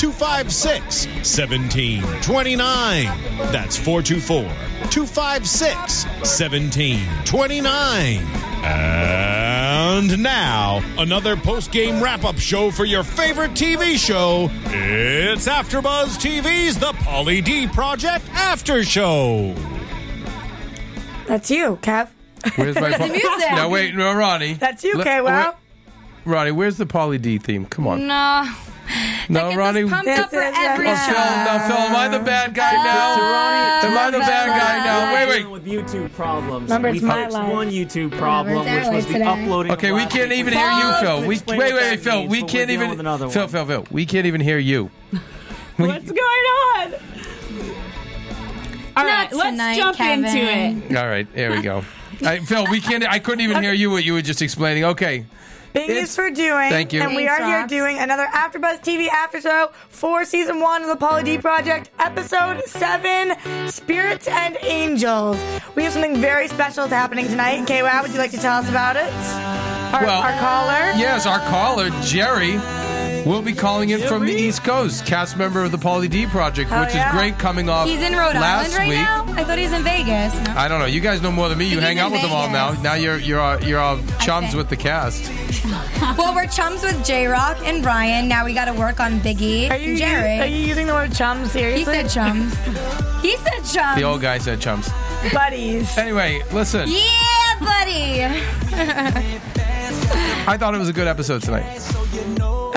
256 1729. That's 424 256 1729. And now, another post game wrap up show for your favorite TV show. It's AfterBuzz TV's The Pauly D Project After Show. That's you, Kev. Where's my the music. No, wait, no, Ronnie. That's you, Let- K. Wow. Ronnie, where's the Pauly D theme? Come on. No. No, Gets Ronnie. us pumped This up for is- every Oh, Yeah. Phil, show. no, Phil, am I the bad guy now? Am I the bad guy now? Wait, wait. with YouTube problems. Remember, it's we my fixed life. one YouTube problem, Remember, which was our the today. uploading. Okay, we can't even hear you. Phil. We Explain wait, wait, Phil. means, We can't even. another Phil. Phil, Phil. We can't even hear you. What's going on? All right, let's tonight, jump Kevin. into it. All right, there we go. I, Phil, we can't. I couldn't even hear you. What you were just explaining. Okay. Bing It's- is for doing. Thank you. And we Thanks, are here Rox. doing another AfterBuzz TV after show for season one of the Pauly D mm-hmm. Project, episode seven, Spirits and Angels. We have something very special that's happening tonight. K. Wow, would you like to tell us about it? Our, Well, our caller. Yes, our caller Jerry will be calling in from the East Coast, cast member of the Pauly D Project, which yeah. is great. Coming off He's in Rhode last Island right week. now? I thought he was in Vegas. No. I don't know. You guys know more than me. You He's hang in out with them all now. Vegas. Now you're you're all, you're all chums think. with the cast. Well, we're chums with J Rock and Brian. Now we got to work on Biggie Are you, and Jerry. are you using the word chum seriously? he said chums. he said chums. The old guy said chums. buddies. Anyway, listen. Yeah, buddy. I thought it was a good episode tonight.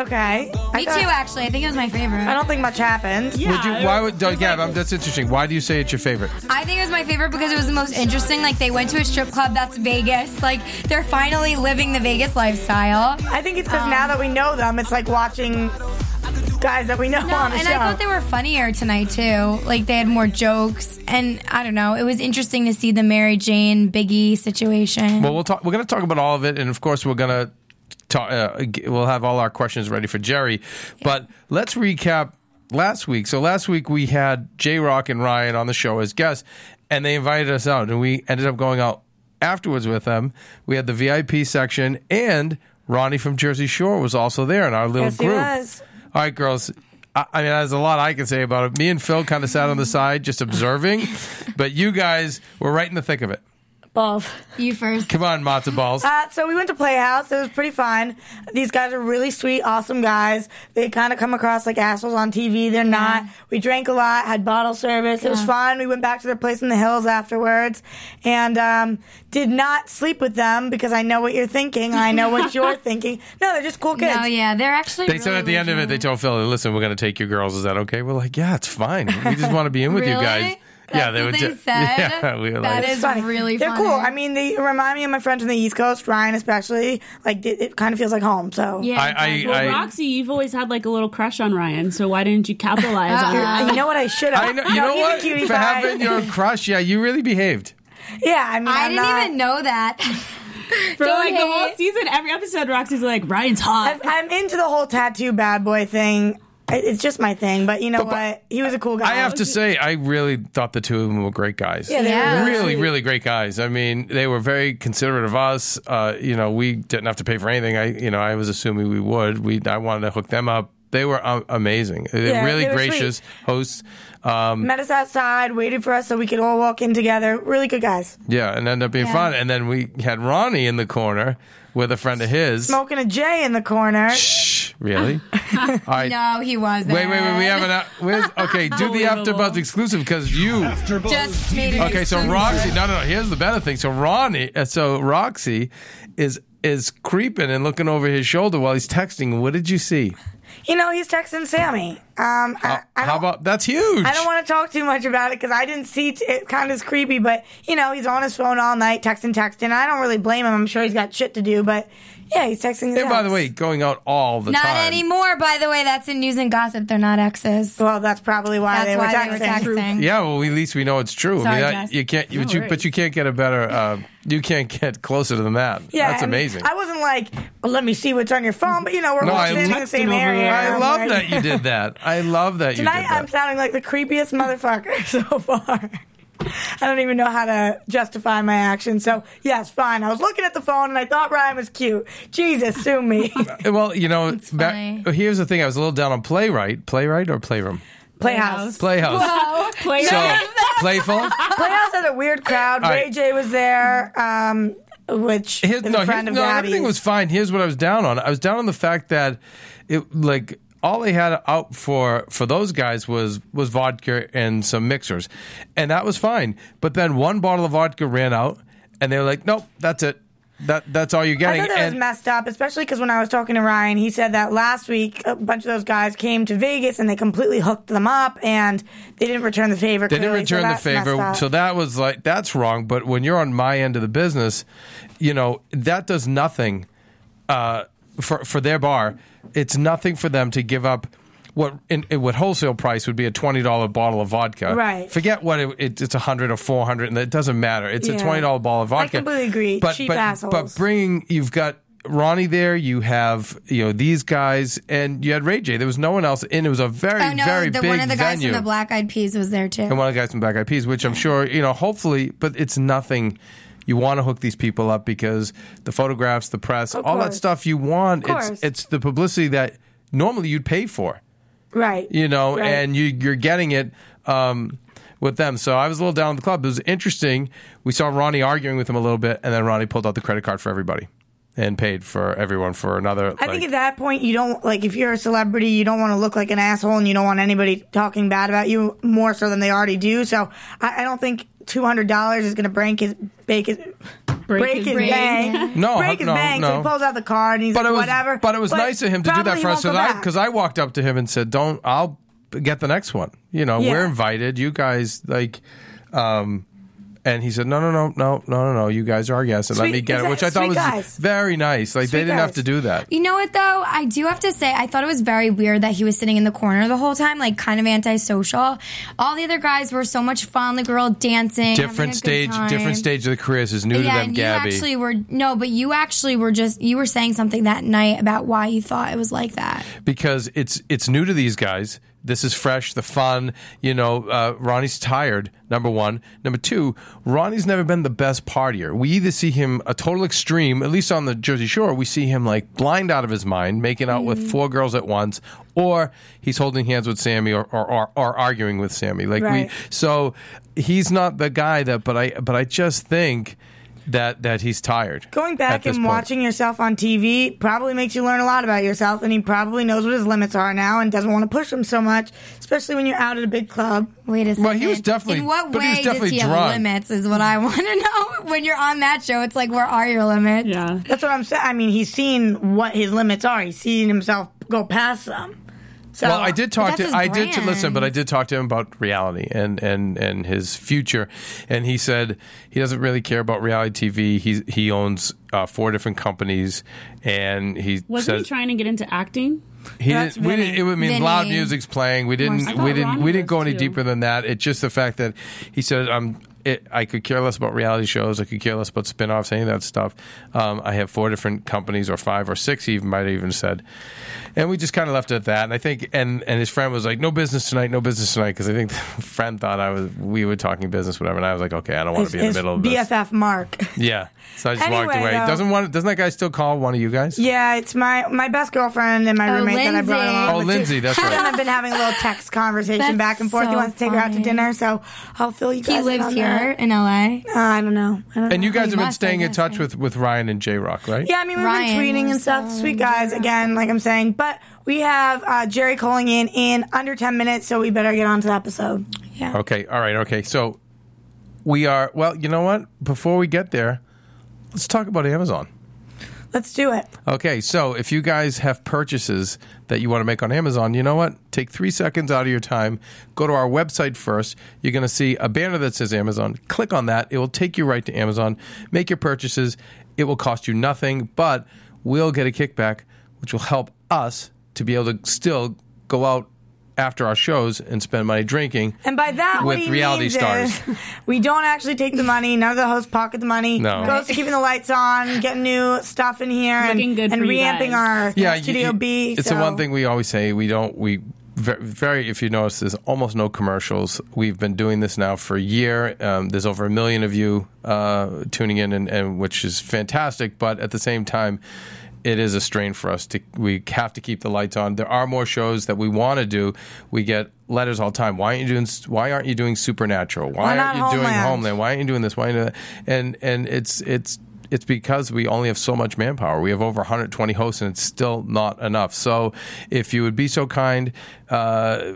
Okay. I Me too, actually. I think it was my favorite. I don't think much happened. would you? Why would? Yeah, I'm- that's interesting. Why do you say it's your favorite? I think it was my favorite because it was the most interesting. Like they went to a strip club that's Vegas. Like they're finally living the Vegas lifestyle. I think it's because um, now that we know them, it's like watching guys that we know No, on the and show. I thought they were funnier tonight too. Like they had more jokes, and I don't know. It was interesting to see the Mary Jane Biggie situation. Well, we'll talk. We're going to talk about all of it, and of course, we're going to talk. Uh, we'll have all our questions ready for Jerry. But let's recap last week. So last week we had J Rock and Ryan on the show as guests, and they invited us out, and we ended up going out afterwards with them. We had the VIP section, and Ronnie from Jersey Shore was also there in our little Yes, he group. was. All right, girls. I I mean, there's a lot I can say about it. Me and Phil kind of sat on the side just observing, but you guys were right in the thick of it. Balls. you first. Come on, matzo balls. Uh, so we went to Playhouse. It was pretty fun. These guys are really sweet, awesome guys. They kind of come across like assholes on TV. They're not. We drank a lot, had bottle service. It was fun. We went back to their place in the hills afterwards, and um, did not sleep with them because I know what you're thinking. I know what you're thinking. No, they're just cool kids. No, yeah, they're actually. They said at the end of it, they told Phil, "Listen, we're going to take your girls. Is that okay?" We're like, "Yeah, it's fine. We just want to be in with you guys." That's yeah, they what were. they ju- said? Yeah, we were That like, is funny. really They're funny. cool. I mean, they remind me of my friends from the East Coast, Ryan especially. Like, it, it kind of feels like home. So, Yeah, I, I, Well, I, Roxy, you've always had like a little crush on Ryan, so why didn't you capitalize on that? you know what I should have. I know. You know what? cutie For pie. having your crush, yeah, you really behaved. yeah, I mean, I I'm didn't not- even know that. For Don't like the whole season, every episode, Roxy's like, Ryan's hot. I'm, I'm into the whole tattoo bad boy thing. I- It's just my thing, but you know But- but- what? He was a cool guy. I have to say, I really thought the two of them were great guys. Yeah, they were Yeah. really, really great guys. I mean, they were very considerate of us. Uh, you know, we didn't have to pay for anything. I, you know, I was assuming we would. We, I wanted to hook them up. They were um, amazing. They Yeah, really they were gracious hosts. Um, Met us outside, waited for us so we could all walk in together. Really good guys. yeah, and ended up being Yeah. fun. And then we had Ronnie in the corner with a friend of his. Smoking a J in the corner. Shh, really? All right. no, he wasn't. Wait, wait, wait. We have an. uh, Where's, okay, do the Unbelievable. AfterBuzz exclusive because you. Just made it Okay, so exclusive. Roxy. No, no, no. Here's the better thing. So Ronnie. Uh, so Roxy is is creeping and looking over his shoulder while he's texting. What did you see? You know, he's texting Sammy. Um, I, I How don't, about that's huge? I don't want to talk too much about it because I didn't see t- it. Kind of creepy, but you know, he's on his phone all night, texting, texting. I don't really blame him. I'm sure he's got shit to do, but yeah, he's texting. his and by the way, going out all the time. Not time. anymore, by the way. That's in news and gossip. They're not exes. well, that's probably why That's they were why texting. they were texting. Yeah, well, at least we know it's true. I Sorry, mean, that, Jess. you can't, but, you, right. but you can't get a better. Uh, you can't get closer than that. Yeah, that's and amazing. I wasn't like, well, let me see what's on your phone, but you know, we're No, both I sitting in the texted same him over area. there. I I'm love like- that you did that. I love that you Tonight, did I'm sounding like the creepiest motherfucker so far. I don't even know how to justify my actions. So, yes, fine. I was looking at the phone and I thought Ryan was cute. Jesus, sue me. Well, you know, back, here's the thing. I was a little down on playwright, playwright or playroom, Playhouse. playhouse. Play So playful. Playhouse had a weird crowd. All Ray right. J was there, um, which Here's, is no, a friend here- of no, Gabby's. everything was fine. Here's what I was down on. I was down on the fact that it like all they had out for for those guys was was vodka and some mixers, and that was fine. But then one bottle of vodka ran out, and they were like, "Nope, that's it. That that's all you're I thought that was messed up, especially because when I was talking to Ryan, he said that last week a bunch of those guys came to Vegas and they completely hooked them up and they didn't return the favor. they didn't clearly, so return the favor, so that was like that's wrong. But when you're on my end of the business, you know that does nothing uh, for for their bar. It's nothing for them to give up what in, in what wholesale price would be a twenty dollar bottle of vodka. Right. Forget what it, it, it's a hundred or four hundred, and it doesn't matter. It's a twenty dollar bottle of vodka. I completely agree. But Cheap but assholes. but bringing you've got. Ronnie there, you have you know these guys, and you had Ray J. There was no one else, and it was a very Oh no, very the, big one of the guys venue from the Black Eyed Peas was there too. and one of the guys from Black Eyed Peas, which I'm sure you know. Hopefully, but it's nothing. You want to hook these people up because the photographs, the press, all that stuff you want. It's it's the publicity that normally you'd pay for, right, you know, Right. and you you're getting it. Um, with them, so I was a little down in the club. It was interesting. We saw Ronnie arguing with him a little bit, and then Ronnie pulled out the credit card for everybody and paid for everyone for another. I like- think at that point you don't like if you're a celebrity, you don't want to look like an asshole, and you don't want anybody talking bad about you more so than they already do. So I, I don't think two hundred dollars is going to break his break his break, his his bank. bank. No, break his no, bank. So no. he pulls out the card and he's but like, was, whatever. But it was nice of him to do that for us. won't go back. Because I, walked up to him and said, "Don't. I'll get the next one. You know, Yeah. we're invited. You guys like." Um, and he said, "No, no, no, no, no, no, no. You guys are guests, and let me get it." Which I thought was guys. very nice. Like they didn't have to do that. You know what though? I do have to say I thought it was very weird that he was sitting in the corner the whole time, like kind of antisocial. All the other guys were so much fun. The girl dancing, having a Different stage, different stage of the careers is new to Yeah, them, and you Gabby. actually were no, but you actually were just you were saying something that night about why you thought it was like that. because it's it's new to these guys. This is fresh, the fun. You know, uh, Ronnie's tired. Number one. Number two, Ronnie's never been the best partier. We either see him a total extreme, at least on the Jersey Shore. We see him like blind out of his mind, making out with four girls at once, or he's holding hands with Sammy, or or, or, or arguing with Sammy. Like Right. we, so he's not the guy that. But I, but I just think that that he's tired. Going back and point. watching yourself on TV probably makes you learn a lot about yourself, and he probably knows what his limits are now and doesn't want to push them so much, especially when you're out at a big club. Wait a second. Well, he was definitely- In what but he way definitely does he have limits? Is what I want to know. When you're on that show, it's like, where are your limits? Yeah. That's what I'm saying. I mean, he's seen what his limits are. He's seen himself go past them. So Well, I did talk to I did to listen, but I did talk to him about reality and and and his future, and he said he doesn't really care about reality TV. He he owns uh, four different companies, and he Wasn't says he trying to get into acting? he That's didn't. We didn't. It would mean Vinny. loud music's playing. We didn't. We didn't. Ronnie we didn't go any too. deeper than that. It's just the fact that he said, "I'm." It, I could care less about reality shows. I could care less about spin-offs, any of that stuff. Um, I have four different companies, or five, or six. He even might have even said, and we just kind of left it at that. And I think, and and his friend was like, "No business tonight, no business tonight," because I think the friend thought I was we were talking business, whatever. And I was like, "Okay, I don't want to be in the middle of this." BFF Mark. Yeah, so I just walked away. though- doesn't want? Doesn't that guy still call one of you guys? yeah, it's my my best girlfriend and my Oh, roommate that I brought Lindsay. along. Oh, The two- Lindsay, that's two of right. them have been having a little text conversation That's back and forth. he so wants to take her out to funny. dinner, so I'll fill you guys He in lives on here that. in LA. Uh, I don't know. I don't And know. you guys He have been must, staying I in guess, touch yeah. with with Ryan and J Rock, right? Yeah, I mean, we've Ryan been tweeting and was, stuff. Sweet guys, again, like I'm saying. But we have uh, Jerry calling in in under 10 minutes, so we better get on to the episode. Yeah. Okay. All right. Okay. So we are. Well, you know what? Before we get there, let's talk about Amazon. Let's do it. Okay, so if you guys have purchases that you want to make on Amazon, you know what? Take three seconds out of your time. Go to our website first. You're going to see a banner that says Amazon. Click on that. It will take you right to Amazon. Make your purchases. It will cost you nothing, but we'll get a kickback, which will help us to be able to still go out after our shows and spend money drinking. And by that, what With he reality means stars. is we don't actually take the money. None of the hosts pocket the money. No. It goes to keeping the lights on, getting new stuff in here, and, good and for you reamping guys. our yeah, Studio you- B. It's so. the one thing we always say. We don't. We very. If you notice, there's almost no commercials. We've been doing this now for a year. Um, there's over a million of you uh, tuning in, and, and which is fantastic. But at the same time. It is a strain for us to. We have to keep the lights on. There are more shows that we want to do. We get letters all the time. Why aren't you doing? Why aren't you doing Supernatural? Why, Why aren't you doing Homeland? Homeland? Why aren't you doing this? Why aren't you doing that? And and it's it's it's because we only have so much manpower. We have over 120 hosts, and it's still not enough. So, if you would be so kind, uh,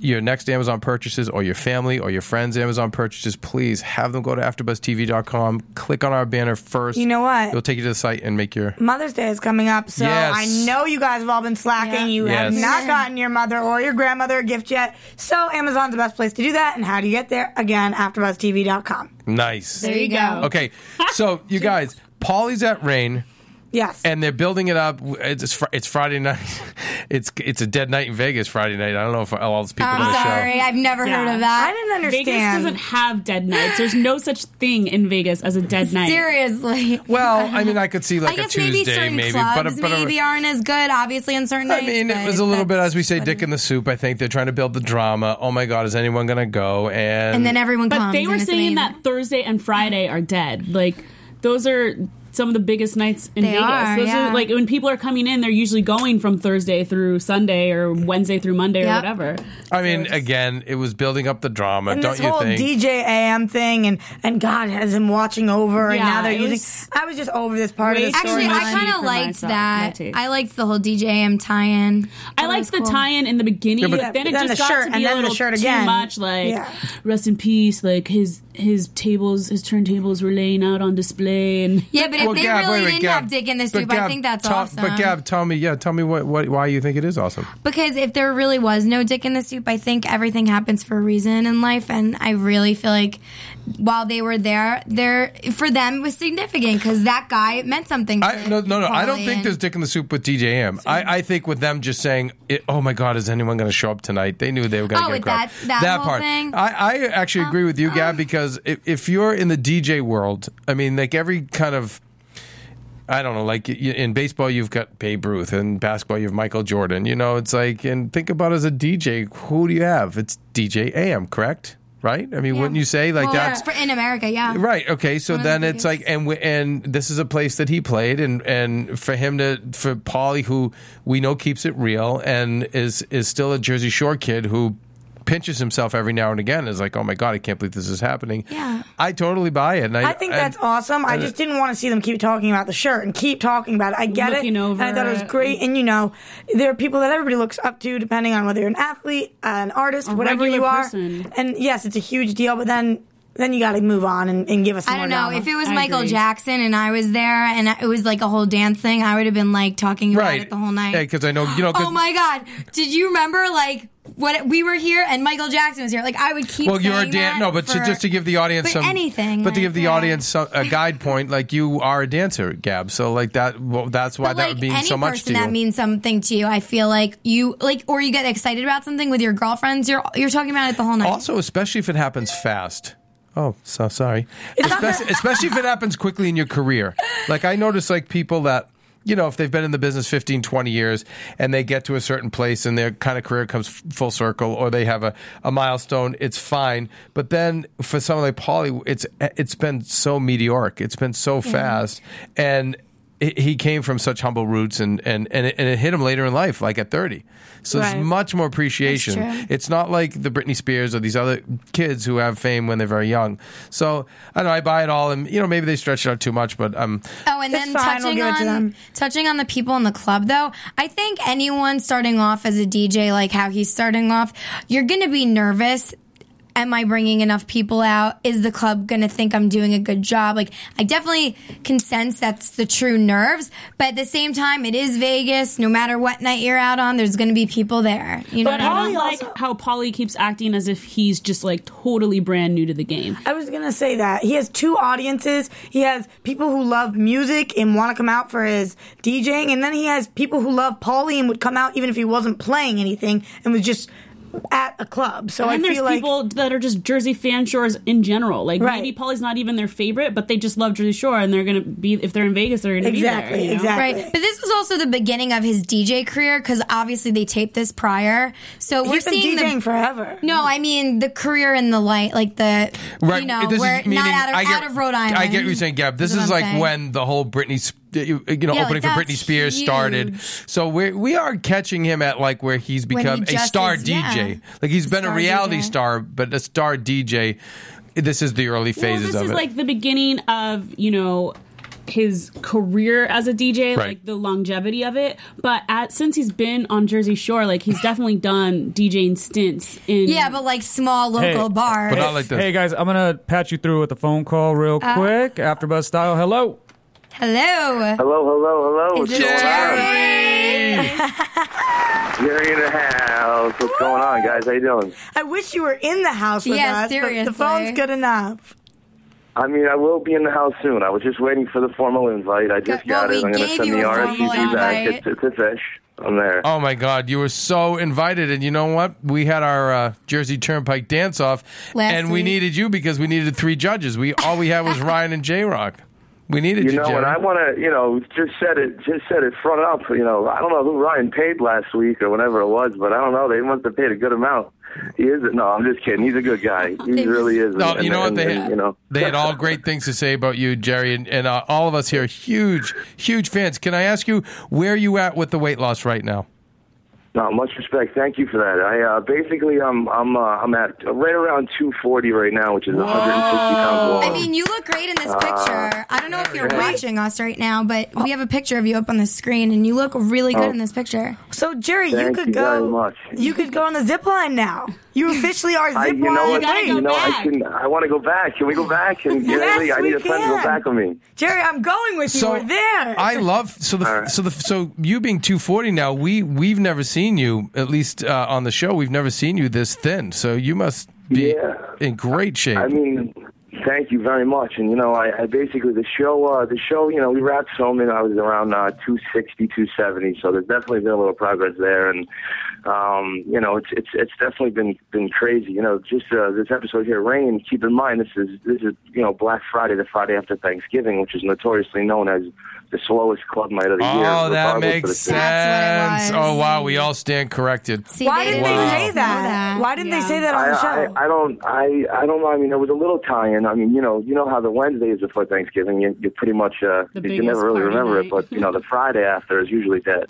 your next Amazon purchases, or your family or your friends' Amazon purchases, please have them go to AfterBuzzTV.com. Click on our banner first. You know what? It'll take you to the site and make your. Mother's Day is coming up, so Yes. I know you guys have all been slacking. Yeah. You have not gotten your mother or your grandmother a gift yet. So Amazon's the best place to do that. And how do you get there? Again, AfterBuzzTV.com. Nice. There you go. Okay, so you guys, Paulie's at Rain. Yes. and they're building it up. It's fr- it's Friday night. It's it's a dead night in Vegas Friday night. I don't know if all those people in I'm the sorry, show. I've never Yeah. heard of that. I didn't understand. Vegas doesn't have dead nights. There's no such thing in Vegas as a dead night. Seriously. Well, I mean, I could see I like a guess maybe Tuesday, certain maybe, clubs but a, but a- maybe aren't as good, obviously, in certain I nights. mean, it was a little bit, as we say, what dick it in the soup. I think they're trying to build the drama. Oh my God, is anyone going to go? And, And then everyone But comes. they were saying amazing. that Thursday and Friday are dead. Like those are some of the biggest nights in They Vegas. are, those yeah. are like when people are coming in, they're usually going from Thursday through Sunday or Wednesday through Monday or whatever. I mean, again, it was building up the drama, and don't this you whole think? DJ AM thing, and and God has him watching over, and Yeah, now they're using. was I was just over this part of the story. Actually, I kind of liked side, my that. I liked the whole DJ AM tie-in. I liked was the cool. tie-in in the beginning, Yeah, but- but then it Then just the got shirt, to and be a then the little shirt too again. much. Like Yeah. rest in peace. Like his his tables, his turntables were laying out on display, and Yeah, but if Well, they Gab, really wait, wait, didn't Gab. have Dick in the soup, I think that's tell- awesome. But Gab, tell me, yeah, tell me what, what why you think it is awesome. Because if there really was no dick in the soup, I think everything happens for a reason in life, and I really feel like while they were there, there for them it was significant because that guy meant something. To I, no, no, no. I don't think there's dick in the soup with DJ AM. I, I think with them just saying, it, "Oh my God, is anyone going to show up tonight?" They knew they were going to Oh, get a with crowd. that- that whole part. thing? I, I actually uh, agree with you, Gab, uh. because if, if you're in the DJ world, I mean, like every kind of. I don't know, like in baseball, you've got Babe Ruth, and basketball, you have Michael Jordan. You know, it's like, and think about as a DJ, who do you have? It's DJ AM, correct? Right? I mean, Yeah. wouldn't you say like Well, that's for, in America? Yeah, Right. Okay. So One of the then it's like, and we, and this is a place that he played, and and for him to for Paulie, who we know keeps it real and is is still a Jersey Shore kid who pinches himself every now and again is like, oh my god, I can't believe this is happening. Yeah. I totally buy it. And I, I think and- that's awesome. I and- just didn't want to see them keep talking about the shirt and keep talking about it. I get Looking it. over and I thought it was it. great. And you know, there are people that everybody looks up to, depending on whether you're an athlete, an artist, A whatever you are. person. And yes, it's a huge deal. But then, then you got to move on and, and give us. Some I don't more know drama. if it was I Michael agree. Jackson and I was there and it was like a whole dance thing. I would have been like talking about right it the whole night. because I know you know. 'cause- Oh my god! Did you remember like when we were here and Michael Jackson was here? Like I would keep. Well, you're a dancer. no, but to, just to give the audience some anything, but to give the yeah. audience some, a guide point, like you are a dancer, Gab. So like that, well, that's why But that like would mean any so much to you. that means something to you, I feel like you like, or you get excited about something with your girlfriends. You're you're talking about it the whole night. Also, especially if it happens fast. Oh, so sorry. Especially, especially if it happens quickly in your career. Like I notice, like people that you know, if they've been in the business 15, 20 years and they get to a certain place and their kind of career comes f- full circle or they have a, a milestone, it's fine. But then for someone like Paulie, it's it's been so meteoric. It's been so fast. And he he came from such humble roots and, and, and, it, and it hit him later in life, like at 30. So Right. there's much more appreciation. It's not like the Britney Spears or these other kids who have fame when they're very young. So I don't know. I buy it all, and you know maybe they stretch it out too much, but um, Oh, and It's then fine, we'll touching to on them. touching on the people in the club, though, I think anyone starting off as a DJ, like how he's starting off, you're going to be nervous. Am I bringing enough people out? Is the club going to think I'm doing a good job? Like, I definitely can sense that's the true nerves, but at the same time, it is Vegas. No matter what night you're out on, there's going to be people there. You know But what I I mean? don't like also- how Paulie keeps acting as if he's just like totally brand new to the game. I was gonna say that he has two audiences. He has people who love music and want to come out for his DJing, and then he has people who love Paulie and would come out even if he wasn't playing anything and was just at a club. So and I there's feel like there's people that are just Jersey fan shores in general. Like Right. maybe Paulie's not even their favorite, but they just love Jersey Shore, and they're gonna be if they're in Vegas, they're gonna exactly, be there. you know? exactly. Right, but this was also the beginning of his DJ career because obviously they taped this prior. So we're He's been seeing DJing the, forever. No, I mean the career in the light, like the Right. you know, this we're is meaning, not out of, I get, out of Rhode Island. I get what you're saying, Gab. This Is is like saying. when the whole Britney, Sp- you know, Yeah, opening like, for that's Britney Spears started. So we we are catching him at like where he's When he become a star is- yeah. DJ. Like he's been a reality DJ. star, but a star DJ. This is the early Well, phases this of is it. like the beginning of you know his career as a DJ, Right. like the longevity of it. But at since he's been on Jersey Shore, like he's definitely done DJing stints in. Yeah, but like small local Hey, bars. but not like this. Hey guys, I'm gonna patch you through with a phone call real Uh, quick, AfterBuzz style. Hello. Hello. Hello, hello, hello. Is this Jerry? Jerry in the house. What's going on, guys? How you doing? I wish you were in the house with Yeah, us, but seriously. the phone's good enough. I mean, I will be in the house soon. I was just waiting for the formal invite. I just Well, got it. I'm going to gave send you the a formal RSVP back. invite. It's, it's a fish. I'm there. Oh my God! You were so invited, and you know what? We had our uh, Jersey Turnpike dance off, Last and we week. needed you because we needed three judges. We all we had was Ryan and J Rock. We needed you, You know, Jerry. and I want to, you know, just set it, just set it front up. You know, I don't know who Ryan paid last week or whatever it was, but I don't know. They must have paid a good amount. He is. No, I'm just kidding. He's a good guy. He really is. No, And- you know what they and, you know. they had all great things to say about you, Jerry, and, and uh, all of us here, huge, huge fans. Can I ask you where you at with the weight loss right now? No, much respect. Thank you for that. I uh, basically I'm I'm uh, I'm at right around 240 right now, which is 160 pounds long. I mean, you look great in this Uh, picture. I don't know if you're watching us right now, but we have a picture of you up on the screen, and you look really good Oh. in this picture. So Jerry, you Thank could you go. very much. You could go on the zip line now. You officially are I, zip you know line. what? gotta queen. go You know I back. can. I want to go back. Can we go back? And Yes, really, I we need a friend to go back with me. Jerry, I'm going with you. So We're there. I love so the All right. so the so you being 240 now. We we've never seen you at least uh, on the show. We've never seen you this thin. So you must be Yeah. in great shape. I mean, thank you very much. And you know, I, I basically the show, uh, the show, you know, we wrapped filming. I was around uh, 260, 270. So there's definitely been a little progress there. And um, you know, it's it's it's definitely been been crazy. You know, just uh, this episode here, Rain. Keep in mind, this is this is you know Black Friday, the Friday after Thanksgiving, which is notoriously known as the slowest club night of the year. oh, that makes the season. That's sense. what it was. Oh wow, we all stand corrected. See, Why didn't didn't they say that? Why didn't they say that on the I, show? I, I don't I I don't know. I mean, it was a little tie-in. I mean, you know, you know how the Wednesday is before Thanksgiving. You, you pretty much uh, you can never really party remember it, but you know, the Friday after is usually dead.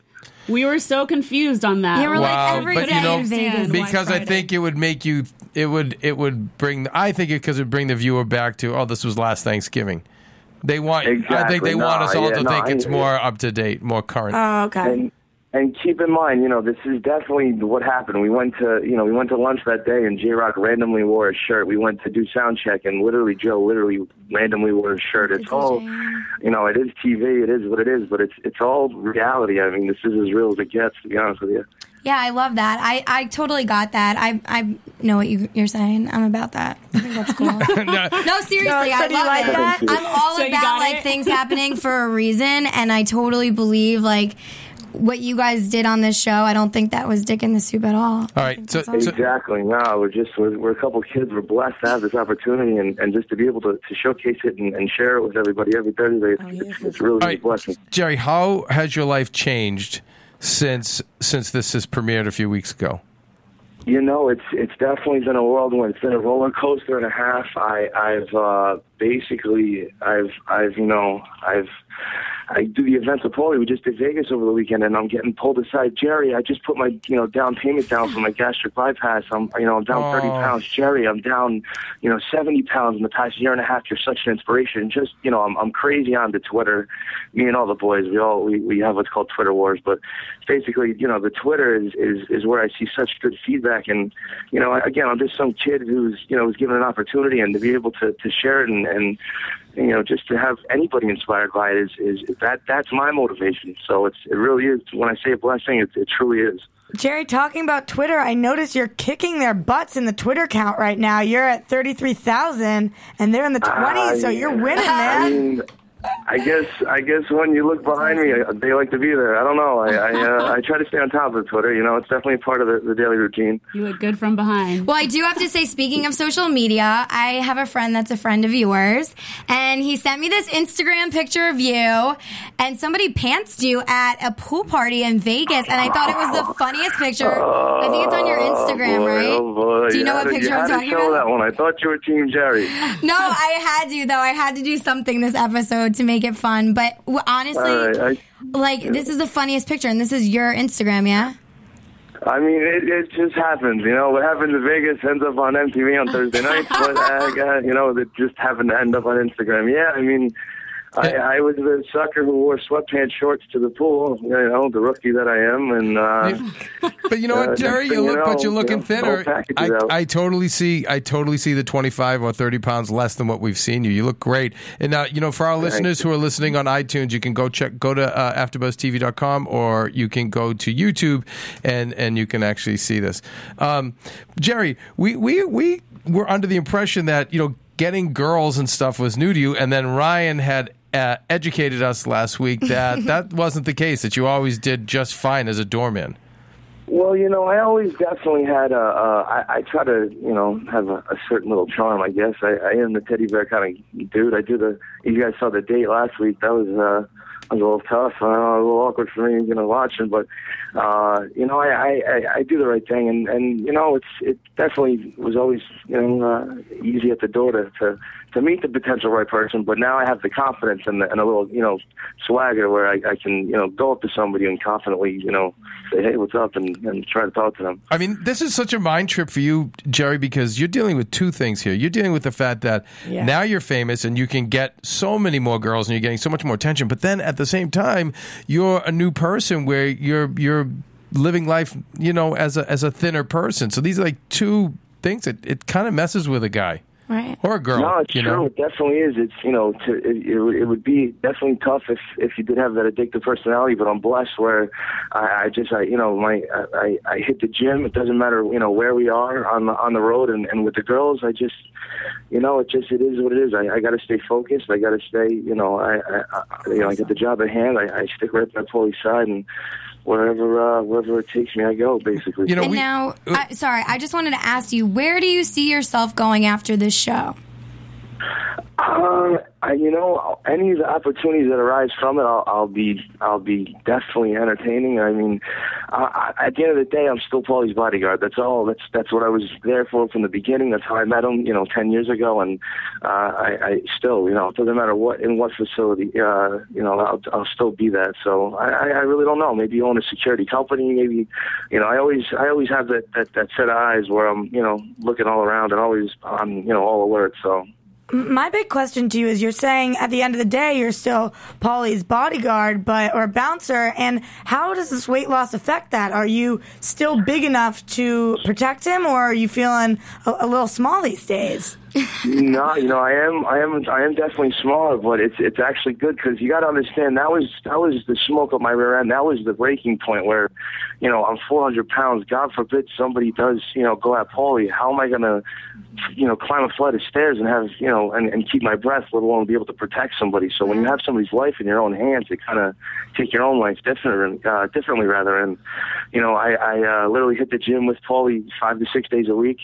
We were so confused on that. You were like Wow, every but day you know, in Vegas. because I think it would make you it would it would bring I think it because it would bring the viewer back to oh this was last Thanksgiving. They want I think Exactly. they want us all yeah, to no, think I- it's more up to date, more current. oh, okay. And and keep in mind, you know, this is definitely what happened. We went to, you know, we went to lunch that day, and J Rock randomly wore a shirt. We went to do sound check, and literally Joe literally randomly wore a shirt. It's all, you know, it is TV, it is what it is, but it's it's all reality. I mean, this is as real as it gets, to be honest with you. Yeah, I love that. I, I totally got that. I I know what you, you're saying. I'm about that. I think that's cool. No, No, seriously, No, I do love like it. that? I'm all So about like it? things happening for a reason, and I totally believe like what you guys did on this show. I don't think that was dick in the soup at all. All right, so, so Exactly. No, we're just we're, we're a couple kids. We're blessed to have this opportunity and, and just to be able to, to showcase it and, and share it with everybody every Thursday. It's, it's, it's really all a blessing. Jerry, how has your life changed since since this has premiered a few weeks ago? You know, it's it's definitely been a whirlwind. It's been a roller coaster and a half. I I've uh, basically I've I've you know I've I do the events with Paulie. We just did Vegas over the weekend, and I'm getting pulled aside. Jerry, I just put my you know down payment down for my gastric bypass. I'm you know I'm down 30 Oh. pounds. Jerry, I'm down you know 70 pounds in the past year and a half. You're such an inspiration. Just you know I'm I'm crazy on the Twitter. Me and all the boys, we all we, we have what's called Twitter wars. But basically, you know the Twitter is is is where I see such good feedback. And you know again, I'm just some kid who's you know was given an opportunity and to be able to to share it and and you know, just to have anybody inspired by it is, is that that's my motivation. So it's it really is. When I say a blessing, it, it truly is. Jerry, talking about Twitter, I notice you're kicking their butts in the Twitter count right now. You're at 33,000 and they're in the ah, 20s, so you're winning, I man. mean, I guess I guess when you look behind me, uh, they like to be there. I don't know. I I, uh, I try to stay on top of Twitter. You know, it's definitely a part of the, the daily routine. You look good from behind. Well, I do have to say, speaking of social media, I have a friend that's a friend of yours, and he sent me this Instagram picture of you, and somebody pantsed you at a pool party in Vegas, and I thought it was the funniest picture. I think it's on your Instagram, oh boy, right? Oh boy. Do you know what to- picture you I'm had to talking show about? that one. I thought you were Team Jerry. No, I had to though. I had to do something this episode to make it fun. But honestly, right, like this is the funniest picture, and this is your Instagram, yeah. I mean, it, it just happens. You know, what happens in Vegas ends up on MTV on Thursday night, but uh, you know, it just happened to end up on Instagram. Yeah, I mean, I, I was the sucker who wore sweatpants shorts to the pool. You know, the rookie that I am, and uh, But you know Uh, what, Jerry? next You look, you but you're looking you know, thinner. I. I totally see. I totally see the 25 or 30 pounds less than what we've seen you. You look great. And now, you know, for our listeners who are listening on iTunes, you can go check, go to uh, AfterBuzzTV.com, or you can go to YouTube, and and you can actually see this. Um, Jerry, we we we were under the impression that you know getting girls and stuff was new to you, and then Ryan had. Uh, educated us last week that that wasn't the case. That you always did just fine as a doorman. Well, you know, I always definitely had a. Uh, I, I try to, you know, have a, a certain little charm. I guess I, I am the teddy bear kind of dude. I do the. You guys saw the date last week. That was uh, that was a little tough. Uh, a little awkward for me, you know, watching. But uh, you know, I, I, I, I do the right thing, and and you know, it's it definitely was always you know uh, easy at the door to, to to meet the potential right person. But now I have the confidence and, the, and a little you know swagger where I, I can you know go up to somebody and confidently you know say hey what's up and, and try to talk to them. I mean, this is such a mind trip for you, Jerry, because you're dealing with two things here. You're dealing with the fact that Yeah. now you're famous and you can get so many more girls and you're getting so much more attention. But then at the same time, you're a new person where you're you're living life, you know, as a as a thinner person. So these are like two things that it kind of messes with a guy Right. or a girl. No, it's you true. know, It definitely is. It's you know, to, it, it, would- it would be definitely tough if if you did have that addictive personality. But I'm blessed where I, I just I you know my I, I hit the gym. It doesn't matter you know where we are on the on the road and and with the girls. I just you know it just it is what it is. I, I got to stay focused. I got to stay you know I, I, I you know I get the job at hand. I, I stick right by Paulie's side and. Wherever, uh, wherever it takes me, I go. Basically, You know, And we- now, I, sorry, I just wanted to ask you, where do you see yourself going after this show? Um, I, you know, any of the opportunities that arise from it, I'll, I'll be, I'll be definitely entertaining. I mean, I, I, at the end of the day, I'm still Paulie's bodyguard. That's all. That's that's what I was there for from the beginning. That's how I met him, you know, ten years ago, and uh, I, I still, you know, it doesn't matter what in what facility, uh, you know, I'll, I'll still be that. So I, I really don't know. Maybe own a security company. Maybe, you know, I always, I always have that that, that set of eyes where I'm, you know, looking all around and always on, you know, all alert. So. My big question to you is you're saying at the end of the day you're still Paulie's bodyguard but or bouncer and how does this weight loss affect that? Are you still big enough to protect him or are you feeling a, a little small these days? no, you know, I am, I am, I am definitely smaller, but it's it's actually good because you got to understand that was that was the smoke up my rear end. That was the breaking point where, you know, I'm 400 pounds. God forbid somebody does, you know, go at Paulie. How am I gonna, you know, climb a flight of stairs and have, you know, and, and keep my breath, let alone be able to protect somebody. So when you have somebody's life in your own hands, you kind of take your own life different, uh, differently rather. And you know, I, I uh, literally hit the gym with Paulie five to six days a week.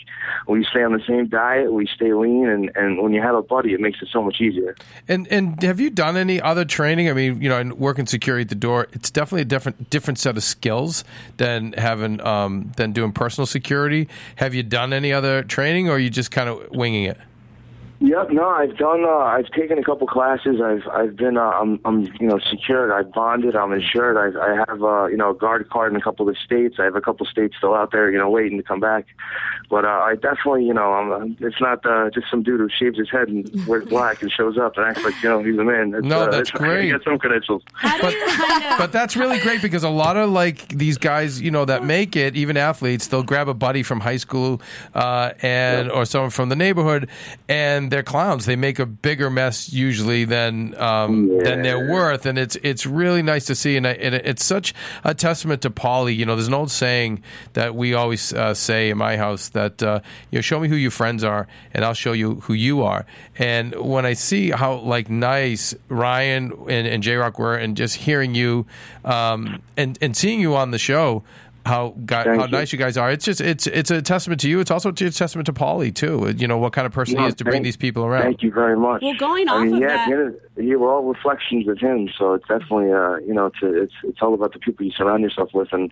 We stay on the same diet. We stay and and when you have a buddy, it makes it so much easier. And and have you done any other training? I mean, you know, working security at the door, it's definitely a different different set of skills than having um, than doing personal security. Have you done any other training, or are you just kind of winging it? Yep. No, I've done. Uh, I've taken a couple classes. I've I've been. Uh, I'm I'm you know secured. I've bonded. I'm insured. I I have uh, you know a guard card in a couple of states. I have a couple states still out there. You know, waiting to come back. But uh, I definitely, you know, I'm. It's not uh, just some dude who shaves his head and wears black and shows up and acts like you know he's a man. It's, No, uh, that's it's, great. You get some credentials. but, but that's really great because a lot of like these guys, you know, that make it, even athletes, they'll grab a buddy from high school uh, and or someone from the neighborhood, and they're clowns. They make a bigger mess usually than um, than they're worth, and it's it's really nice to see, and, I, and it's such a testament to Paulie. You know, there's an old saying that we always uh, say in my house that uh, you know, show me who your friends are, and I'll show you who you are. And when I see how like nice Ryan and, and J Rock were, and just hearing you um, and and seeing you on the show. How guy, how you. nice you guys are! It's just it's it's a testament to you. It's also a testament to Paulie too. You know what kind of person he is to bring these people around. Thank you very much. Well, going I mean, of yeah, that- at the end of, yeah, we're all reflections of him. So it's definitely, uh, you know, it's it's it's all about the people you surround yourself with, and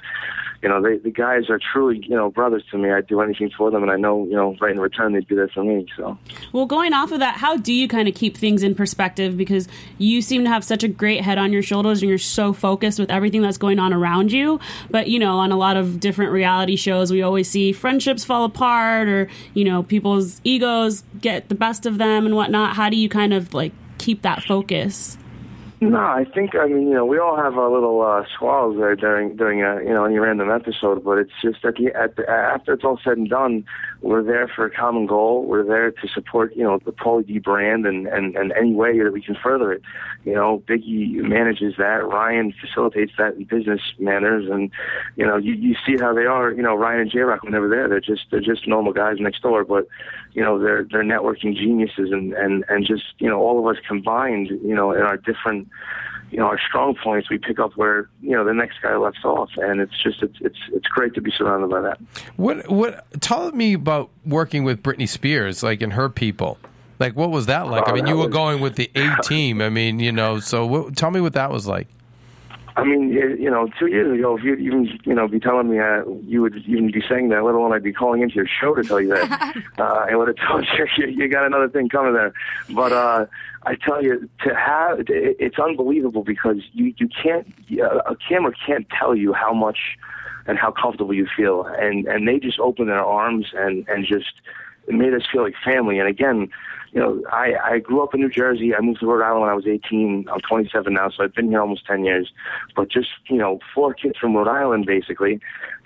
you know, they, the guys are truly, you know, brothers to me. I'd do anything for them, and I know, you know, right in return they'd do that for me. So Well, going off of that, how do you kind of keep things in perspective? Because you seem to have such a great head on your shoulders and you're so focused with everything that's going on around you. But, you know, on a lot of different reality shows, we always see friendships fall apart or, you know, people's egos get the best of them and whatnot. How do you kind of like keep that focus? No, I think I mean you know we all have our little uh, squalls there during during a you know any random episode, but it's just at the at the, after it's all said and done, we're there for a common goal. We're there to support you know the Paulie D brand and and and any way that we can further it. You know, Biggie manages that. Ryan facilitates that in business manners, and you know you you see how they are. You know, Ryan and J Rock when they were there, they're just they're just normal guys next door, but you know they're they're networking geniuses and and and just you know all of us combined you know in our different you know our strong points we pick up where you know the next guy left off and it's just it's it's it's great to be surrounded by that What what? Tell me about working with Britney Spears, like and her people. Like, what was that like? Oh, I Oh, mean, that you were was- going with the A team. I mean, you know. So, what, tell me what that was like. I mean, you you know, two years ago, if you'd even, you know, be telling me uh, you would even be saying that, let alone I'd be calling into your show to tell you that, uh, I would have told you, you you got another thing coming there. But uh, I tell you, to have it- it's unbelievable because you you can't a camera can't tell you how much and how comfortable you feel, and and they just opened their arms and and just it made us feel like family. And again, you know, I, I grew up in New Jersey. I moved to Rhode Island when I was 18. I'm 27 now, so I've been here almost 10 years. But just, you know, four kids from Rhode Island, basically,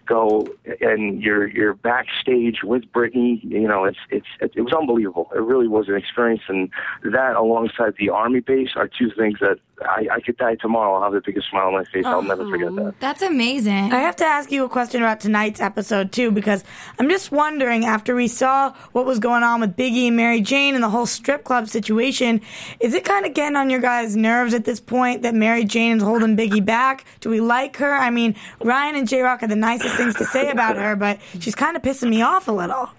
go and you're you're backstage with Britney. You know, it's it's it, it was unbelievable. It really was an experience, and that alongside the Army base are two things that I, I could die tomorrow. I'll have the biggest smile on my face. I'll never forget that. Oh, that's amazing. I have to ask you a question about tonight's episode too, because I'm just wondering after we saw what was going on with Biggie and Mary Jane and the whole strip club situation, is it kind of getting on your guys' nerves at this point that Mary Jane is holding Biggie back? Do we like her? I mean, Ryan and J Rock have the nicest things to say about her, but she's kind of pissing me off a little.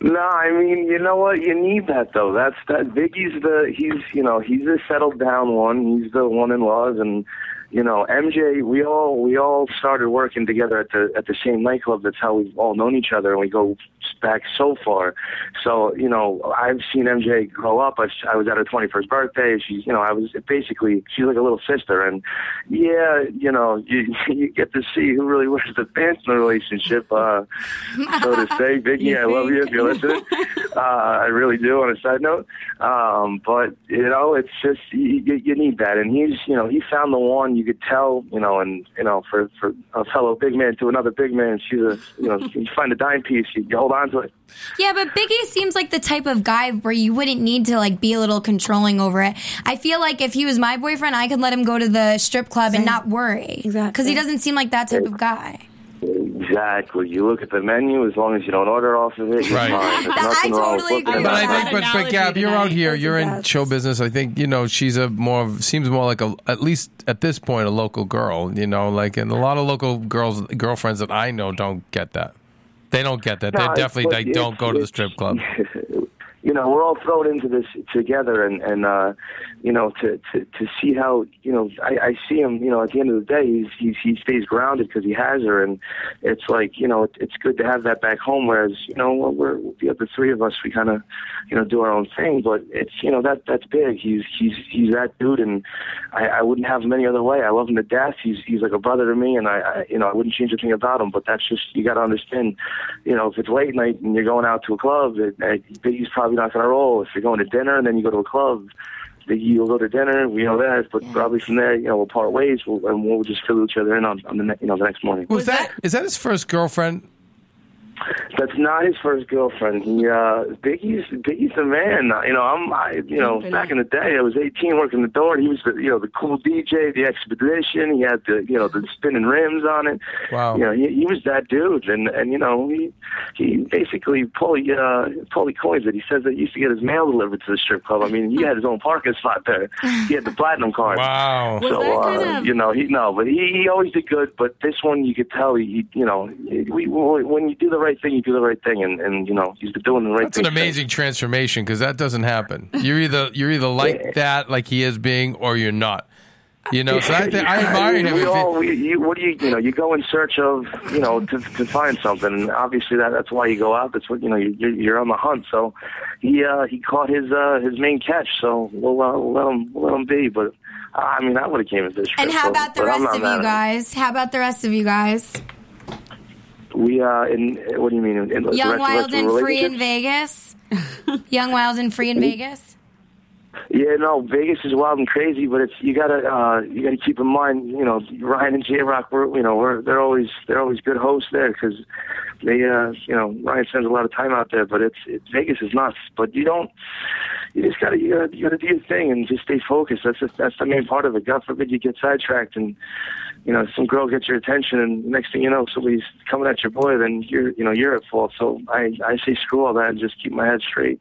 No, I mean, you know what? You need that though. That's that. Biggie's the he's you know he's the settled down one. He's the one in laws, and you know MJ. We all we all started working together at the at the same nightclub. That's how we've all known each other, and we go back so far. So you know, I've seen MJ grow up. I, I was at her 21st birthday. She's you know I was basically she's like a little sister, and yeah, you know you you get to see who really wears the pants in the relationship, uh, so to say. Biggie, I love you if you're listening. Uh, I really do. On a side note, um, but you know, it's just you, you you need that, and he's you know he found the one. You could tell, you know, and you know for for a fellow big man to another big man, she's a you know you find a dime piece, you, you hold on to it. Yeah, but Biggie seems like the type of guy where you wouldn't need to like be a little controlling over it. I feel like if he was my boyfriend, I could let him go to the strip club and not worry. Exactly. Because he doesn't seem like that type of guy. Exactly. You look at the menu. As long as you don't order off of it, you're Right. fine. There's I nothing wrong with totally looking agree But. I think, but, but Gab, you're out here. You're in best. show business. I think you know she's a more of- seems more like a at least at this point a local girl. You know, like and a lot of local girls girlfriends that I know don't get that. They don't get that. No, They definitely they like, don't it's- go to the strip club. you know, we're all thrown into this together, and and uh, you know, to to to see how you know, I, I see him. You know, at the end of the day, he's, he's he stays grounded because he has her, and it's like you know, it, it's good to have that back home. Whereas you know, we're the other three of us, we kind of you know do our own thing, but it's you know that that's big. He's he's he's that dude, and I, I wouldn't have him any other way. I love him to death. He's he's like a brother to me, and I, I you know I wouldn't change a thing about him. But that's just you got to understand. You know, if it's late night and you're going out to a club, it, it, he's probably not going to roll. If you're going to dinner and then you go to a club, you'll go to dinner. We know that, but probably from there, you know, we'll part ways, we'll, and we'll just fill each other in on, on the ne- you know the next morning. Was that is that his first girlfriend? That's not his first girlfriend. He, uh, Biggie's Biggie's the man. You know, I'm, I, you know, back in the day, I was 18 working the door. He was the, you know, the cool DJ, the expedition. He had the, you know, the spinning rims on it. Wow. You know, he, he was that dude, and and you know, he he basically Paulie uh, Paulie coins it. He says that he used to get his mail delivered to the strip club. I mean, he had his own parking spot there. He had the platinum card. Wow. So uh, of- you know, he no, but he, he always did good. But this one, you could tell he, he you know, we, we, when you do the right thing, you do the right thing, and and you know, he's been doing the right That's thing. an amazing transformation because that doesn't happen. You're either you're either like that, like he is being, or you're not. You know, so I, think I admire him. We all, it- we, you, what do you, you know, you go in search of, you know, to, to find something. And obviously, that that's why you go out. That's what you know. You're, you're on the hunt. So he uh, he caught his uh, his main catch. So we'll, uh, we'll let him we'll let him be. But uh, I mean, I would have came at this. And trip, how so- about the rest of you guys? How about the rest of you guys? We uh, in what do you mean? In, in the Young, rest- wild, and free in? Vegas. Young, wild, and free in Vegas. Yeah, no, Vegas is wild and crazy, but it's you gotta uh, you gotta keep in mind, you know, Ryan and J Rock, we're you know, we're they're always they're always good hosts there because they uh, you know Ryan spends a lot of time out there, but it's, it's Vegas is nuts. But you don't, you just gotta you gotta, you gotta do your thing and just stay focused. That's just, that's the main part of it. God forbid you get sidetracked and you know some girl gets your attention, and next thing you know somebody's coming at your boy, then you're you know you're at fault. So I I say screw all that and just keep my head straight.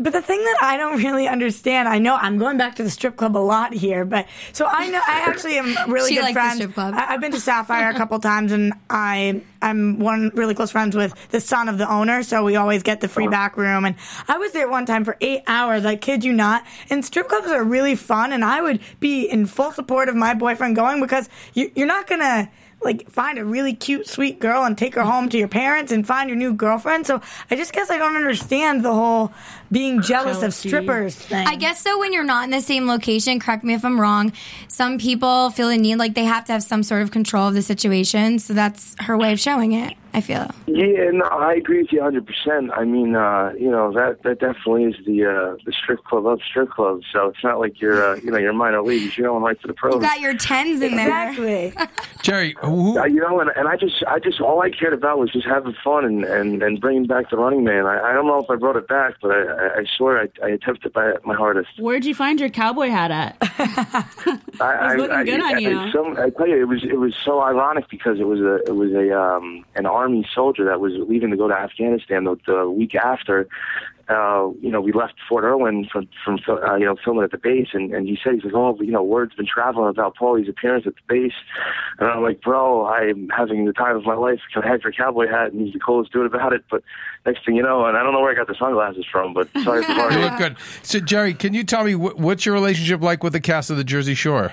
But the thing that I don't really understand, I know I'm going back to the strip club a lot here, but so I know I actually am really She good friends. I, I've been to Sapphire a couple times, and I I'm one really close friends with the son of the owner, so we always get the free back room. And I was there one time for eight hours. I kid you not. And strip clubs are really fun, and I would be in full support of my boyfriend going because you, you're not gonna like find a really cute, sweet girl and take her home to your parents and find your new girlfriend. So I just guess I don't understand the whole being jealous of strippers thing. I guess so. When you're not in the same location, correct me if I'm wrong. Some people feel the need like they have to have some sort of control of the situation. So that's her way of showing it. I feel. Yeah, no, I agree with you 100. percent I mean, uh, you know that that definitely is the uh, the strip club of strip clubs. So it's not like you're uh, you know you're minor leagues. You're going right to the pros. You got your tens in there. exactly. Jerry, who, Uh, you know, and, and I just, I just, all I cared about was just having fun and and, and bringing back the Running Man. I, I don't know if I brought it back, but I, I- I swear I, I attempted my, my hardest. Where'd you find your cowboy hat at? I, He's looking I, good I, on you. I, some, I tell you, it was it was so ironic because it was a it was a um, an army soldier that was leaving to go to Afghanistan the, the week after. Uh, you know, we left Fort Irwin from from uh, you know filming at the base, and and he said he's like, oh, you know, word's been traveling about Paulie's appearance at the base, and I'm like, bro, I'm having the time of my life. Can I have your cowboy hat? And he's the coolest dude about it. But next thing you know, and I don't know where I got the sunglasses from, but sorry you look good. So, Jerry, can you tell me wh- what's your relationship like with the cast of the Jersey Shore?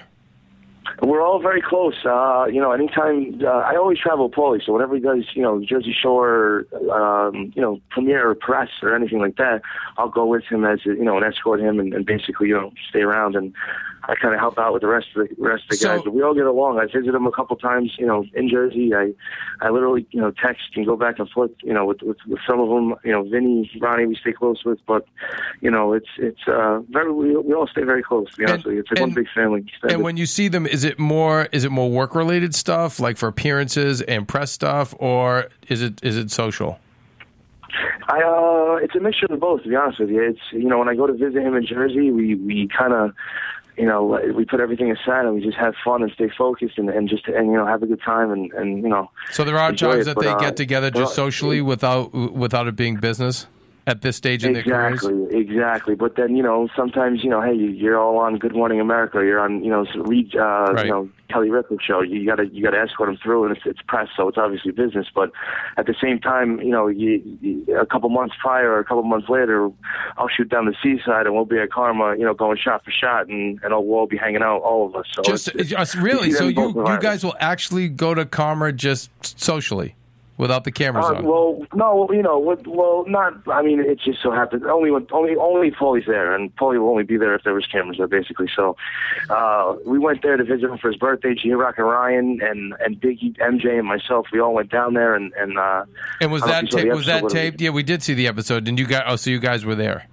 We're all very close. Uh, you know, anytime uh, I always travel Paulie, so whenever he does, you know, Jersey Shore, um, you know, premiere or press or anything like that, I'll go with him as you know, and escort him and, and basically, you know, stay around and I kind of help out with the rest of the rest of the So- guys. But we all get along. I visit him a couple times, you know, in Jersey. I, I literally, you know, text and go back and forth, you know, with with, with some of them. You know, Vinny, Ronnie, we stay close with, but you know, it's it's uh, very we, we all stay very close. To be honest And- with you, it's like one big family. And when you see them, is it more is it more work related stuff, like for appearances and press stuff, or is it is it social? I uh, it's a mixture of both. To be honest with you, it's you know when I go to visit him in Jersey, we we kind of you know we put everything aside and we just have fun and stay focused and, and just and you know have a good time and and you know. So there are times it, that they uh, get together just well, socially without without it being business at this stage in their careers. Exactly, Exactly, but then you know sometimes you know hey you- you're all on Good Morning America, you're on you know uh, Right. you know Kelly Ripa show. You gotta you gotta escort them through, and it's, it's press, so it's obviously business. But at the same time, you know, you, you, a couple months prior or a couple months later, I'll shoot down the seaside, and we'll be at Karma, you know, going shot for shot, and and we'll all be hanging out, all of us. So Just it's- just really, so you you guys will actually go to Karma just socially, without the cameras Uh, on. well, no, you know, well, not. I mean, it just so happens only when only only Paulie's there, and Paulie will only be there if there was cameras there, basically. So, uh, we went there to visit him for his birthday. J Rock and Ryan and and Biggie, MJ, and myself, we all went down there, and and uh, and was that know if you saw the ta- was that taped? Yeah, we did see the episode. And you guys, oh, so you guys were there.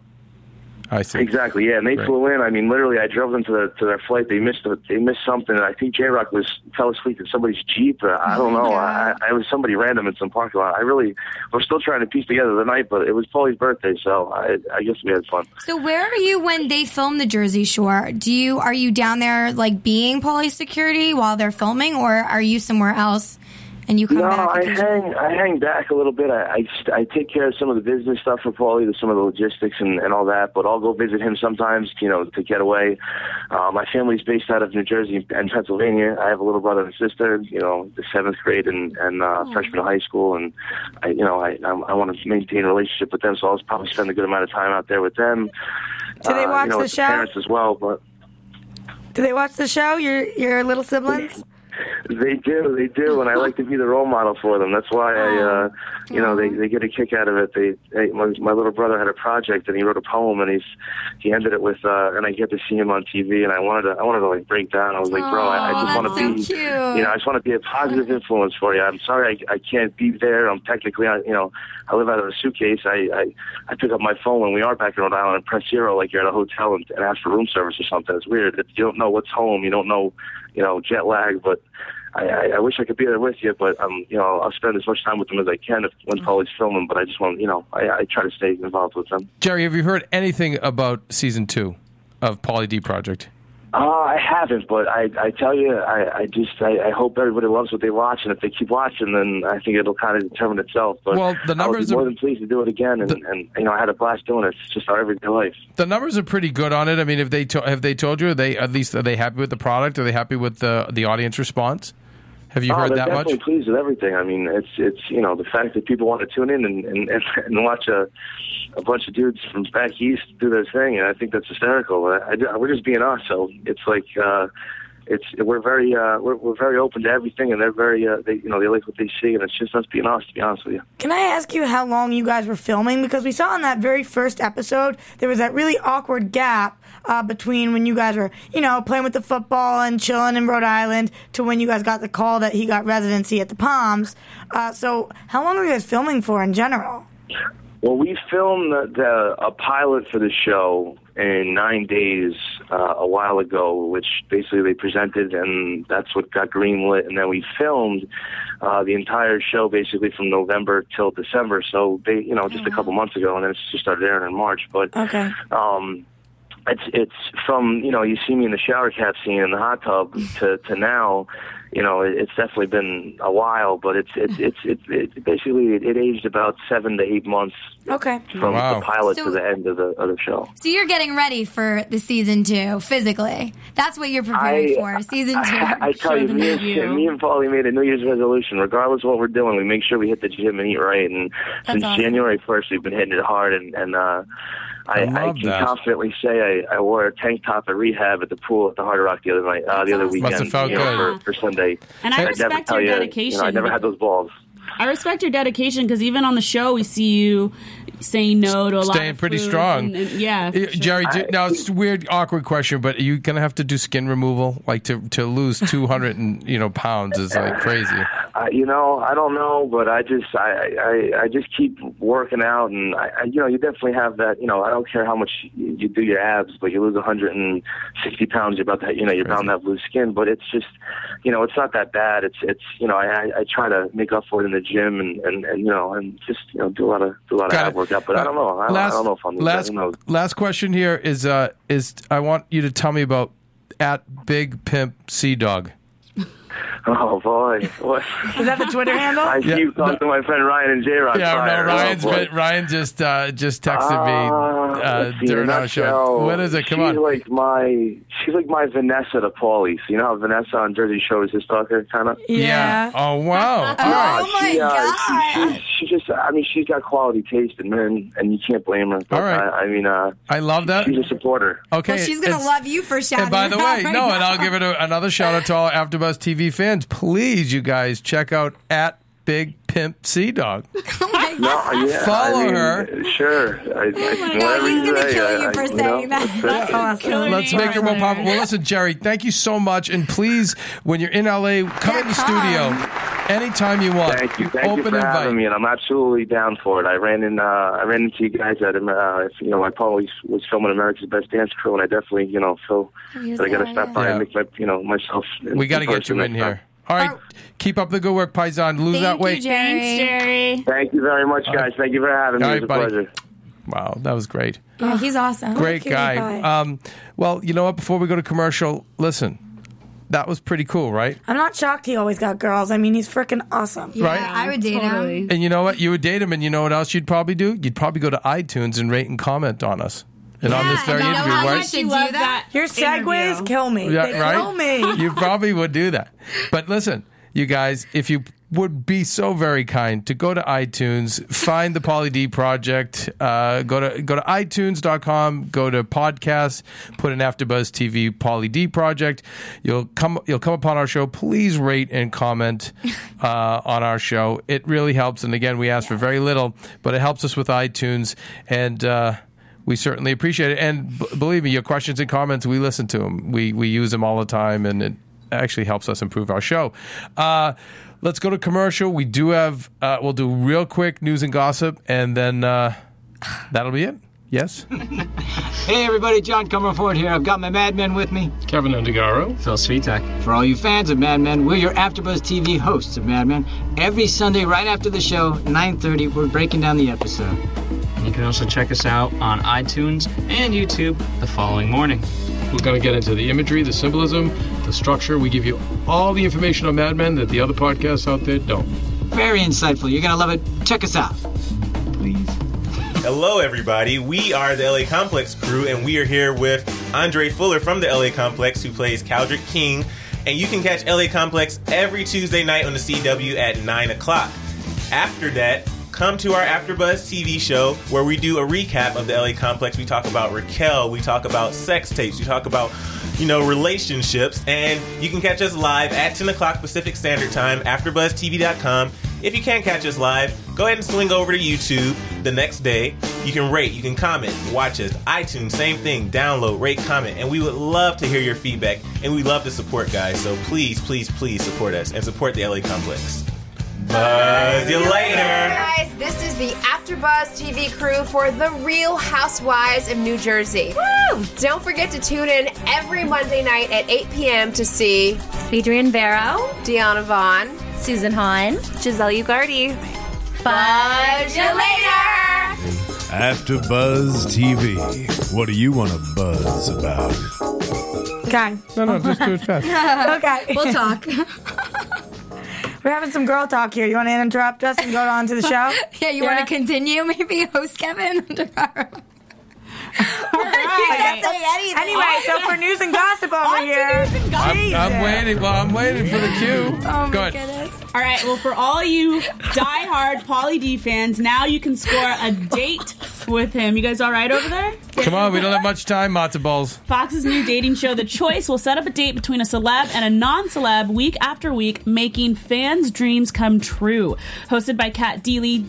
I see. Exactly, yeah. And they Great. flew in. I mean, literally, I drove them to their to their flight. They missed a, they missed something. I think J Rock was fell asleep in somebody's jeep. Uh, I don't know. I, I was somebody random in some parking lot. I really we're still trying to piece together the night, but it was Paulie's birthday, so I I guess we had fun. So where are you when they film the Jersey Shore? Do you are you down there like being police security while they're filming, or are you somewhere else and you come No, back? I hang I hang back a little bit. I, I I take care of some of the business stuff for Paulie, some of the logistics and, and all that. But I'll go visit him sometimes, you know, to get away. Uh, my family's based out of New Jersey and Pennsylvania. I have a little brother and sister, you know, the seventh grade and and uh, freshman in high school, and I you know I I, I want to maintain a relationship with them, so I'll probably spend a good amount of time out there with them. Do they Uh, watch you know, the with show? parents as well, but. Do they watch the show? Your your little siblings? They do, they do, and I like to be the role model for them. That's why I, uh, you know, they they get a kick out of it. They, they my, my little brother had a project and he wrote a poem and he's he ended it with, uh, and I get to see him on TV and I wanted to I wanted to like break down. I was like, bro, I, I just want to so be, cute. you know, I just want to be a positive influence for you. I'm sorry I I can't be there. I'm technically, on, you know, I live out of a suitcase. I I I pick up my phone when we are back in Rhode Island and press zero like you're at a hotel and, and ask for room service or something. It's weird. If you don't know what's home, you don't know, you know, jet lag, but. I, I, wish I could be there with you, but um, you know, I'll spend as much time with them as I can if when Paulie's filming. But I just want, you know, I, I try to stay involved with them. Jerry, have you heard anything about season two of Pauly D Project? Uh, I haven't, but I, I tell you, I, I just, I, I hope everybody loves what they watch, and if they keep watching, then I think it'll kind of determine itself. But Well, the I would numbers be more than pleased to do it again, and, and you know, I had a blast doing it. It's just our everyday life. The numbers are pretty good on it. I mean, if they to- have they told you, are they at least are they happy with the product? Are they happy with the the audience response? Have you oh, heard they're that definitely much? pleased with everything. I mean, it's it's you know the fact that people want to tune in and and, and, and watch a a bunch of dudes from back east do their thing, and I think that's hysterical. I, I, we're just being us, so it's like. uh it's we're very uh, we're we're very open to everything, and they're very uh, they you know they like what they see, and it's just us being us. To be honest with you. Can I ask you how long you guys were filming? Because we saw in that very first episode there was that really awkward gap uh, between when you guys were, you know, playing with the football and chilling in Rhode Island to when you guys got the call that he got residency at the Palms. Uh, so how long were you guys filming for in general? Well, we filmed the, the, a pilot for the show in nine days uh, a while ago, which basically they presented, and that's what got greenlit. And then we filmed uh, the entire show basically from November till December. So they, you know, just a couple months ago, and then it just started airing in March. But Okay. um, it's it's from you know you see me in the shower cap scene in the hot tub to to now you know it's definitely been a while but it's it's it's it, it basically it, it aged about seven to eight months Okay. from Wow. the pilot So- to the end of the of the show So you're getting ready for the season two physically. That's what you're preparing for. Season two. I, I tell you, me and, new me and Paulie made a New Year's resolution. Regardless of what we're doing, we make sure we hit the gym and eat right. And since awesome. January 1st, we've been hitting it hard. And, and uh, I, I I, can that. confidently say I, I wore a tank top at rehab at the pool at the Hard Rock the other night, uh, the other awesome. weekend, Must have felt you know, good. for, for Sunday. And I I'd respect your you, dedication. You know, I never had those balls. I respect your dedication because even on the show, we see you saying no to a lot Staying of pretty foods strong. and- and- yeah, Uh, sure. Jerry, do- now it's a weird, awkward question, but are you gonna have to do skin removal? Like to to lose two hundred and you know pounds is like crazy. I, you know, I don't know, but I just, I, I, I just keep working out, and I, I, you know, you definitely have that. You know, I don't care how much you, you do your abs, but you lose 160 pounds, you're about to, you know, you're bound to have loose skin. But it's just, you know, it's not that bad. It's, it's, you know, I, I, I try to make up for it in the gym, and, and, and you know, and just, you know, do a lot of, do a lot of Got ab it. workout. But I don't know. I, don't- I don't know if I'm. last, knows? last question here is uh is I want you to tell me about at Big Pimp Sea Dog. Oh boy, what? Is that the Twitter handle? I Yeah, keep talking to my friend Ryan and J Rock. Yeah, no, Fire. Ryan's oh, been, Ryan just uh, just texted me Uh, uh, see, during our show. nutshell, What is it? Come she's on. like my she's like my Vanessa to Paulie. So you know how Vanessa on Jersey Shore is his stalker, kind of. yeah. Oh wow. All right. Oh my she, uh, god. She, she, she just, I mean, she's got quality taste, and man, and you can't blame her. But All right. I, I mean, uh, I love that. she's a supporter. Okay. well, she's gonna love you for shouting. And by the way, right no, and. I'll give it a, another shout out to all AfterBuzz TV fans. Please, you guys, check out at Big Pimp Sea Dog. Oh my No, yeah, Follow I mean, her. Sure. I, I, Oh my whatever God, he's gonna kill you I- for you saying know, that. That's awesome. Let's make her more popular. Well, listen, Jerry, thank you so much. And please, when you're in LA, come Yeah, in the come. studio anytime you want. Thank you, thank Open you for invite. having me, and I'm absolutely down for it. I ran in, uh, I ran into you guys at, uh, you know, my Paulie was filming America's Best Dance Crew, and I definitely, you know, feel was that I got to stop by Yeah. and make my, you know, myself. We got to get you in next time. here. All right. Oh. Keep up the good work, Paisan. Lose Thank that you, weight. Jerry. Thanks, Jerry. Thank you very much, guys. Thank you for having me. All It was a buddy. pleasure. Wow, that was great. Yeah, he's awesome. Great cutie guy. Um, well, you know what? Before we go to commercial, listen, that was pretty cool, right? I'm not shocked he always got girls. I mean, he's freaking awesome. Yeah, Right? I would date him. And you know what? You would date him, and you know what else you'd probably do? You'd probably go to iTunes and rate and comment on us. And on this very you know interview, how right? much She do loved that? Your segues interview. kill me. Yeah, they right? kill me. You probably would do that. But listen, you guys, if you would be so very kind to go to iTunes, find the Pauly D Project, uh, go to go to iTunes.com, go to podcasts, put in AfterBuzz TV Pauly D Project. You'll come you'll come upon our show. Please rate and comment uh, on our show. It really helps. And again, we ask for very little, but it helps us with iTunes and. Uh, we certainly appreciate it, and b- believe me, your questions and comments, we listen to them. We we use them all the time, and it actually helps us improve our show. Let's go to commercial. We do have. Uh, we'll do real quick news and gossip, and then uh, that'll be it. Yes. Hey everybody, John Comerford here. I've got my Mad Men with me. Keven Undergaro. Phil Svitek. For all you fans of Mad Men, we're your AfterBuzz TV hosts of Mad Men. Every Sunday, right after the show, 9:30, we're breaking down the episode. You can also check us out on iTunes and YouTube the following morning. We're going to get into the imagery, the symbolism, the structure. We give you all the information on Mad Men that the other podcasts out there don't. Very insightful. You're gonna love it. Check us out. Please. Hello, everybody. We are the LA Complex crew, and we are here with Andra Fuller from the LA Complex, who plays Kaldrick King. And you can catch LA Complex every Tuesday night on the CW at 9 o'clock. After that, come to our AfterBuzz TV show where we do a recap of the LA Complex. We talk about Raquel, we talk about sex tapes, we talk about, you know, relationships, and you can catch us live at 10 o'clock Pacific Standard Time, AfterBuzzTV.com. If you can't catch us live, go ahead and swing over to YouTube the next day. You can rate, you can comment, watch us. iTunes, same thing. Download, rate, comment, and we would love to hear your feedback. And we love to support guys. So please, please, please support us and support the LA Complex. Buzz you later. Guys, this is the AfterBuzz TV crew for The Real Housewives of New Jersey. Woo! Don't forget to tune in every Monday night at 8 p.m. to see Adrian Barrow, Deanna Vaughn, Susan Hahn, Giselle Ugardi. Buzz you later! After Buzz TV, what do you want to buzz about? Okay. No, no, just do it fast. okay. We'll talk. We're having some girl talk here. You want to interrupt us and go on to the show? yeah, you want to continue? Maybe host Keven Undergaro. You can't say anything. Anyway, so for news and gossip over here. I'm, I'm waiting. Well, I'm waiting for the cue. Oh Go my ahead. goodness. All right, well, for all you diehard Pauly D fans, now you can score a date with him. You guys all right over there? Come on, we don't have much time, matzo balls. Fox's new dating show, The Choice, will set up a date between a celeb and a non celeb week after week, making fans' dreams come true. Hosted by Cat Deeley.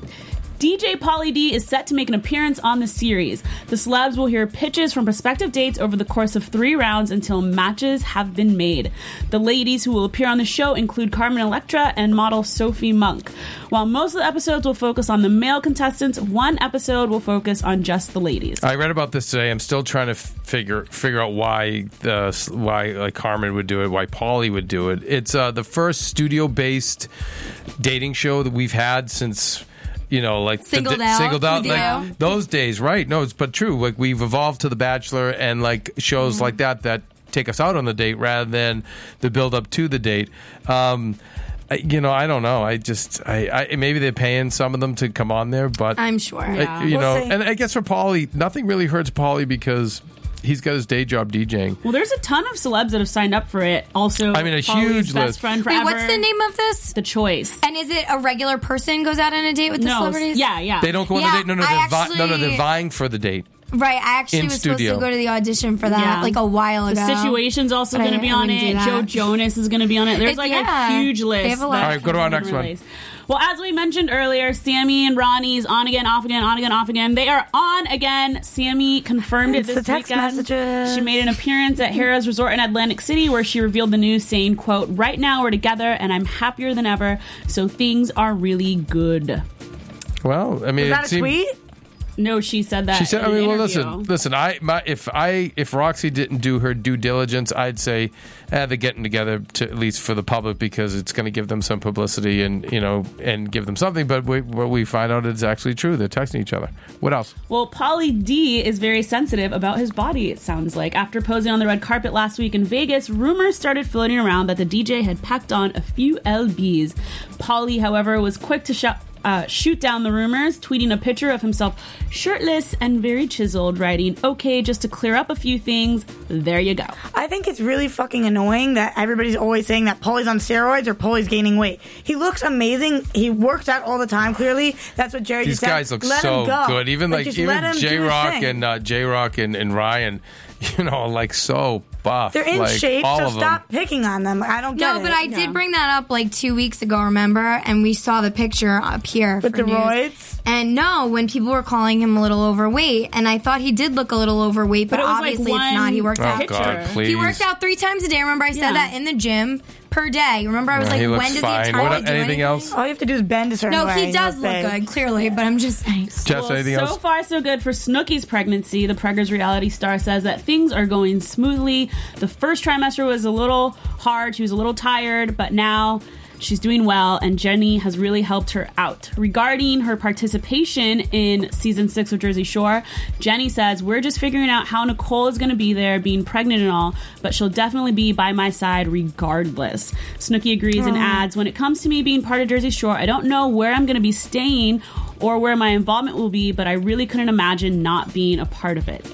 DJ Pauly D is set to make an appearance on the series. The celebs will hear pitches from prospective dates over the course of three rounds until matches have been made. The ladies who will appear on the show include Carmen Electra and model Sophie Monk. While most of the episodes will focus on the male contestants, one episode will focus on just the ladies. I read about this today. I'm still trying to figure figure out why the why like Carmen would do it, why Polly would do it. It's uh, the first studio based dating show that we've had since you know like Singled di- Out, singled out we like do. those days, right? No, it's but true. Like we've evolved to The Bachelor and like shows Mm-hmm. like that that take us out on the date rather than the build up to the date. Um, I, you know, I don't know. I just, I, I maybe they're paying some of them to come on there, but I'm sure. I- Yeah. you We'll know, see. and I guess for Paulie, nothing really hurts Paulie because he's got his day job DJing. Well, there's a ton of celebs that have signed up for it. Also, I mean, a Paulie's huge best list. friend Wait, what's the name of this? The Choice. And is it a regular person goes out on a date with the No, celebrities? yeah, yeah. They don't go on Yeah, the date. No, no, they're vi- no, no, they're vying for the date. Right, I actually In was studio. supposed to go to the audition for that Yeah. like a while ago. The situation's also going to be on it. Joe Jonas is going to be on it. There's It- like yeah. a huge list. They have a lot. All right, go to our next been one. Released. Well, as we mentioned earlier, Sammy and Ronnie's on again, off again, on again, off again. They are on again. Sammy confirmed It's it the text weekend. messages. She made an appearance at Harrah's Resort in Atlantic City where she revealed the news saying, quote, right now we're together and I'm happier than ever, so things are really good. Well, I mean, Is that a seemed- tweet? No, she said that. She said, "I mean, well, listen, listen. I, my, if I, if Roxy didn't do her due diligence, I'd say, eh, they're getting together to at least for the public because it's going to give them some publicity and you know, and give them something. But we, what we find out is actually true. They're texting each other. What else? Well, Pauly D is very sensitive about his body, it sounds like. After posing on the red carpet last week in Vegas, rumors started floating around that the DJ had packed on a few LBs. Pauly, however, was quick to shout. Uh, shoot down the rumors, tweeting a picture of himself shirtless and very chiseled, writing, Okay, just to clear up a few things, there you go. I think it's really fucking annoying that everybody's always saying that Paulie's on steroids or Paulie's gaining weight. He looks amazing. He works out all the time. Clearly, that's what Jerry These just said. guys look Let so go. good. Even like, just let even J Rock and uh, J Rock and, and Ryan, you know, like so buff. They're in like, shape, all so stop picking on them. I don't get No, it. but I did bring that up like two weeks ago, remember? And we saw the picture up here. With for the news. roids? And no, when people were calling him a little overweight, and I thought he did look a little overweight, but, But it was, like, obviously one it's not. He works Oh, out. God, please. He works out three times a day. Remember, I said Yeah. that in the gym per day. Remember, I was Yeah, like, he looks when does fine. he What- entirely do anything else? All you have to do is bend a certain No, way. he does He'll look good, clearly, but I'm just saying. Jess, Well, anything so else? far, so good for Snooki's pregnancy. The Preggers reality star says that things are going smoothly. The first trimester was a little hard. She was a little tired, but now she's doing well, and Jenny has really helped her out. Regarding her participation in season six of Jersey Shore, Jenny says, We're just figuring out how Nicole is going to be there, being pregnant and all, but she'll definitely be by my side regardless. Snooki agrees and adds, When it comes to me being part of Jersey Shore, I don't know where I'm going to be staying or where my involvement will be, but I really couldn't imagine not being a part of it.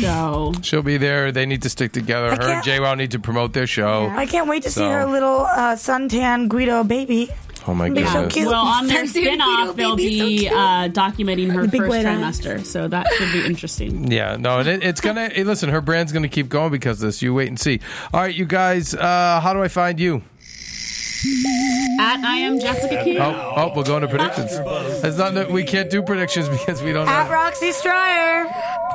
So She'll be there. They need to stick together. Her and can't- J Rock need to promote their show. I can't wait to see So- her little uh, suntan Guido baby. Oh my Be so goodness. cute. well, on their Sensitive spin-off, they'll baby, so be cute. uh, documenting her The big first white eyes. trimester. So that should be interesting. Yeah, no, and it, it's gonna. hey, listen, her brand's gonna keep going because of this. You wait and see. All right, you guys. Uh, how do I find you? At I am Jessica King. Oh, oh, we're going to predictions. It's not. that We can't do predictions because we don't At know. Roxy Stryer.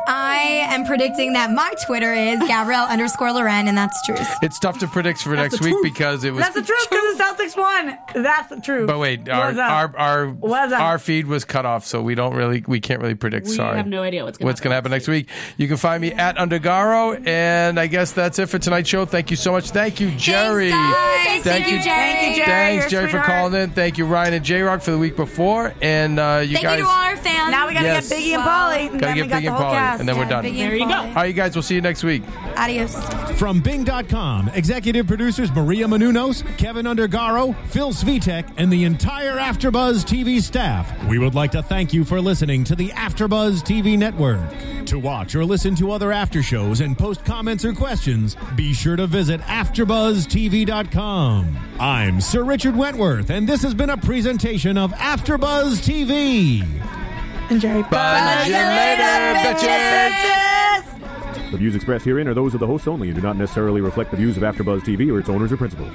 I am predicting that my Twitter is Gabrielle underscore Loren, and that's truth. It's tough to predict for next the week truth. because it was. That's the truth because the Celtics won. That's the truth. But wait, our What's up? our our, What's up? our feed was cut off, so we don't really we can't really predict. We Sorry, have no idea what's going what's going to happen next week. You can find me at Undergaro, and I guess that's it for tonight's show. Thank you so much. Thank you, Jerry. guys. Thank you, Jerry. Thank you, Jerry. Thanks, You're Jerry, for calling in. Thank you, Ryan and J Rock for the week before, and uh, you Thank guys. you to all our fans. Now we gotta Yes. get Biggie and Polly. And Gotta then get we got Biggie the and whole Polly, cast. and then we're done. Biggie and There you go. Polly. All right, you guys. We'll see you next week. Adios. From Bing.com, executive producers Maria Menounos, Keven Undergaro, Phil Svitek, and the entire Afterbuzz TV staff, we would like to thank you for listening to the Afterbuzz TV network. To watch or listen to other after shows and post comments or questions, be sure to visit AfterBuzzTV.com. I'm Sir Richard Wentworth, and this has been a presentation of Afterbuzz TV. And Jerry. Bye, you later, bitches. The views expressed herein are those of the hosts only and do not necessarily reflect the views of AfterBuzz TV or its owners or principals.